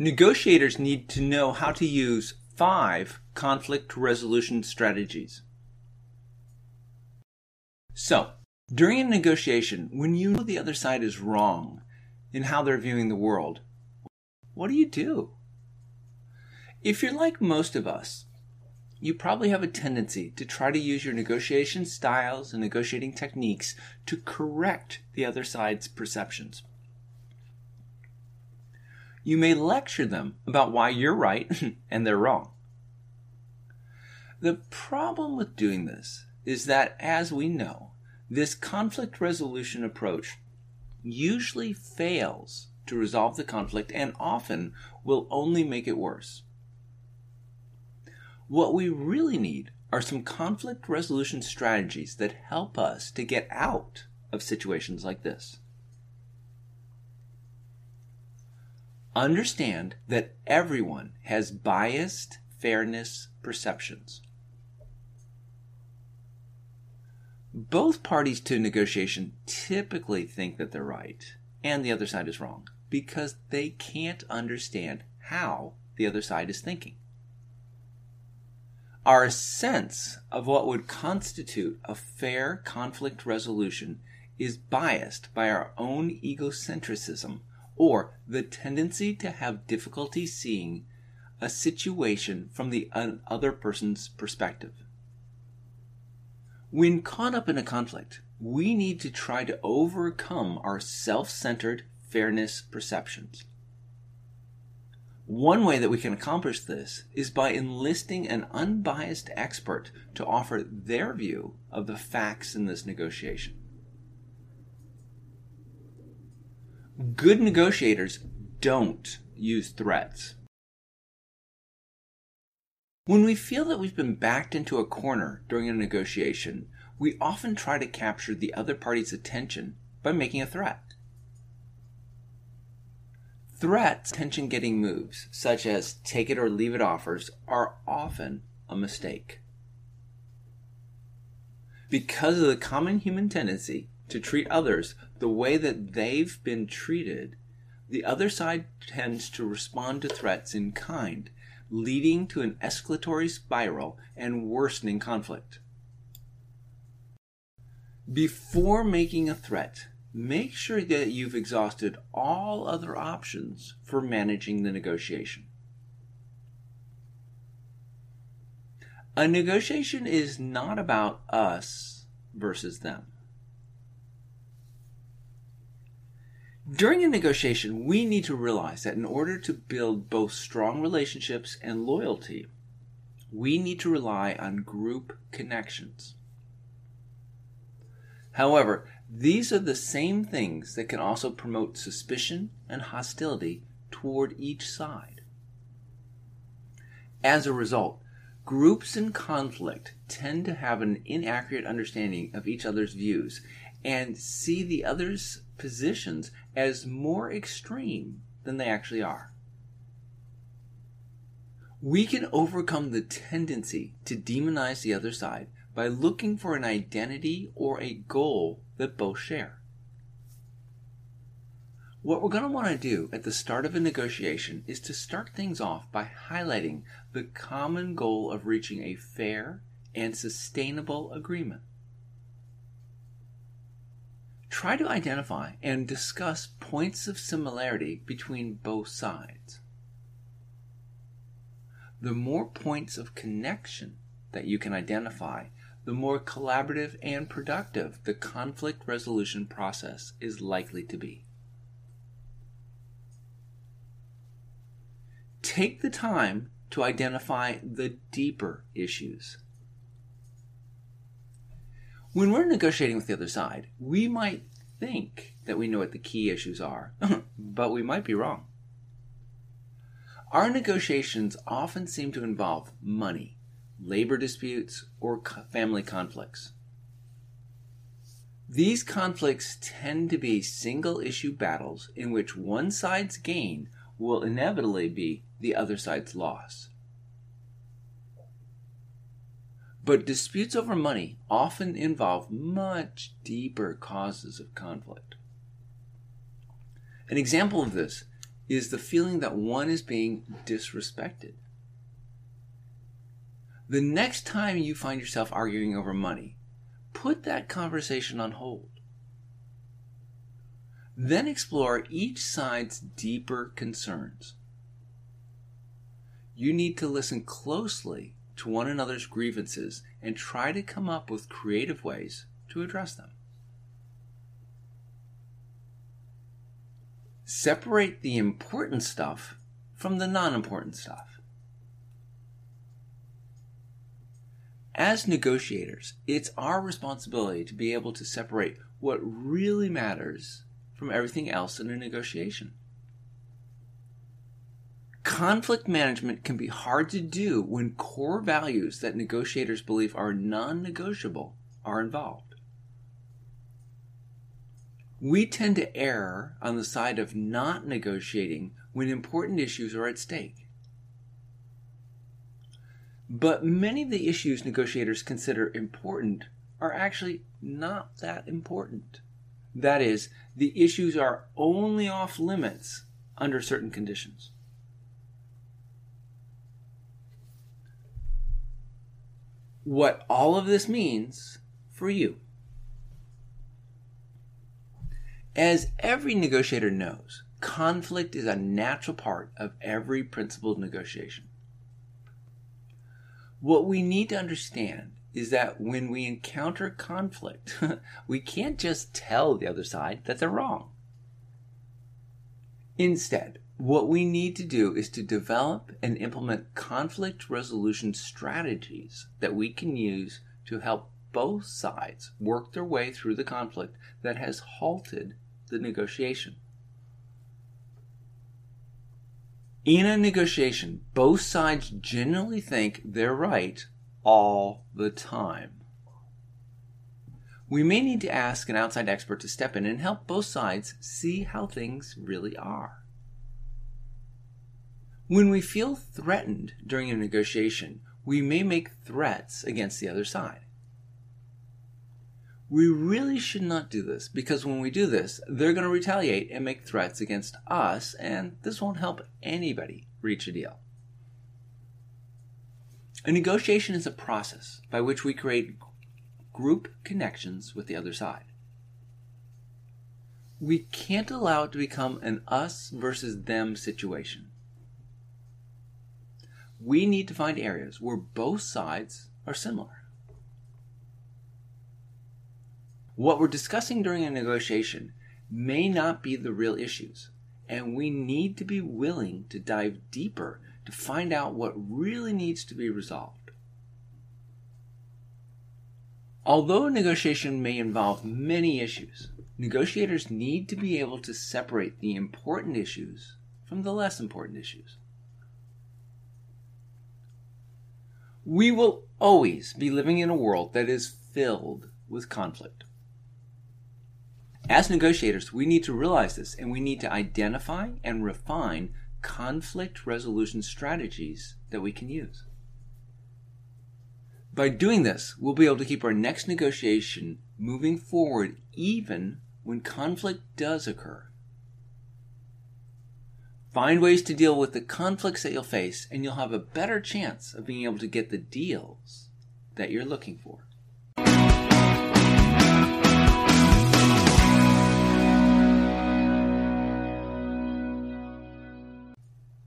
Negotiators need to know how to use five conflict resolution strategies. So, during a negotiation, when you know the other side is wrong in how they're viewing the world, what do you do? If you're like most of us, you probably have a tendency to try to use your negotiation styles and negotiating techniques to correct the other side's perceptions. You may lecture them about why you're right and they're wrong. The problem with doing this is that, as we know, this conflict resolution approach usually fails to resolve the conflict and often will only make it worse. What we really need are some conflict resolution strategies that help us to get out of situations like this. Understand that everyone has biased fairness perceptions. Both parties to negotiation typically think that they're right and the other side is wrong because they can't understand how the other side is thinking. Our sense of what would constitute a fair conflict resolution is biased by our own egocentricism or the tendency to have difficulty seeing a situation from the other person's perspective. When caught up in a conflict, we need to try to overcome our self centered fairness perceptions. One way that we can accomplish this is by enlisting an unbiased expert to offer their view of the facts in this negotiation. Good negotiators don't use threats. When we feel that we've been backed into a corner during a negotiation, we often try to capture the other party's attention by making a threat. Threats, attention getting moves, such as take it or leave it offers, are often a mistake. Because of the common human tendency to treat others the way that they've been treated, the other side tends to respond to threats in kind, leading to an escalatory spiral and worsening conflict. Before making a threat, make sure that you've exhausted all other options for managing the negotiation. A negotiation is not about us versus them. During a negotiation, we need to realize that in order to build both strong relationships and loyalty, we need to rely on group connections. However, these are the same things that can also promote suspicion and hostility toward each side. As a result, groups in conflict tend to have an inaccurate understanding of each other's views and see the other's positions as more extreme than they actually are. We can overcome the tendency to demonize the other side by looking for an identity or a goal that both share. What we're going to want to do at the start of a negotiation is to start things off by highlighting the common goal of reaching a fair and sustainable agreement. Try to identify and discuss points of similarity between both sides. The more points of connection that you can identify, the more collaborative and productive the conflict resolution process is likely to be. Take the time to identify the deeper issues. When we're negotiating with the other side, we might think that we know what the key issues are, but we might be wrong. Our negotiations often seem to involve money, labor disputes, or family conflicts. These conflicts tend to be single issue battles in which one side's gain will inevitably be the other side's loss. But disputes over money often involve much deeper causes of conflict. An example of this is the feeling that one is being disrespected. The next time you find yourself arguing over money, put that conversation on hold. Then explore each side's deeper concerns. You need to listen closely to one another's grievances and try to come up with creative ways to address them. Separate the important stuff from the non important stuff. As negotiators, it's our responsibility to be able to separate what really matters from everything else in a negotiation. Conflict management can be hard to do when core values that negotiators believe are non negotiable are involved we tend to err on the side of not negotiating when important issues are at stake. But many of the issues negotiators consider important are actually not that important. That is, the issues are only off limits under certain conditions. What all of this means for you. As every negotiator knows, conflict is a natural part of every principled negotiation. What we need to understand is that when we encounter conflict, we can't just tell the other side that they're wrong. Instead, what we need to do is to develop and implement conflict resolution strategies that we can use to help both sides work their way through the conflict that has halted the negotiation. In a negotiation, both sides generally think they're right all the time. We may need to ask an outside expert to step in and help both sides see how things really are. When we feel threatened during a negotiation, we may make threats against the other side. We really should not do this because when we do this, they're going to retaliate and make threats against us, and this won't help anybody reach a deal. A negotiation is a process by which we create group connections with the other side. We can't allow it to become an us versus them situation. We need to find areas where both sides are similar. What we're discussing during a negotiation may not be the real issues, and we need to be willing to dive deeper to find out what really needs to be resolved. Although negotiation may involve many issues, negotiators need to be able to separate the important issues from the less important issues. We will always be living in a world that is filled with conflict. As negotiators, we need to realize this and we need to identify and refine conflict resolution strategies that we can use. By doing this, we'll be able to keep our next negotiation moving forward even when conflict does occur. Find ways to deal with the conflicts that you'll face, and you'll have a better chance of being able to get the deals that you're looking for.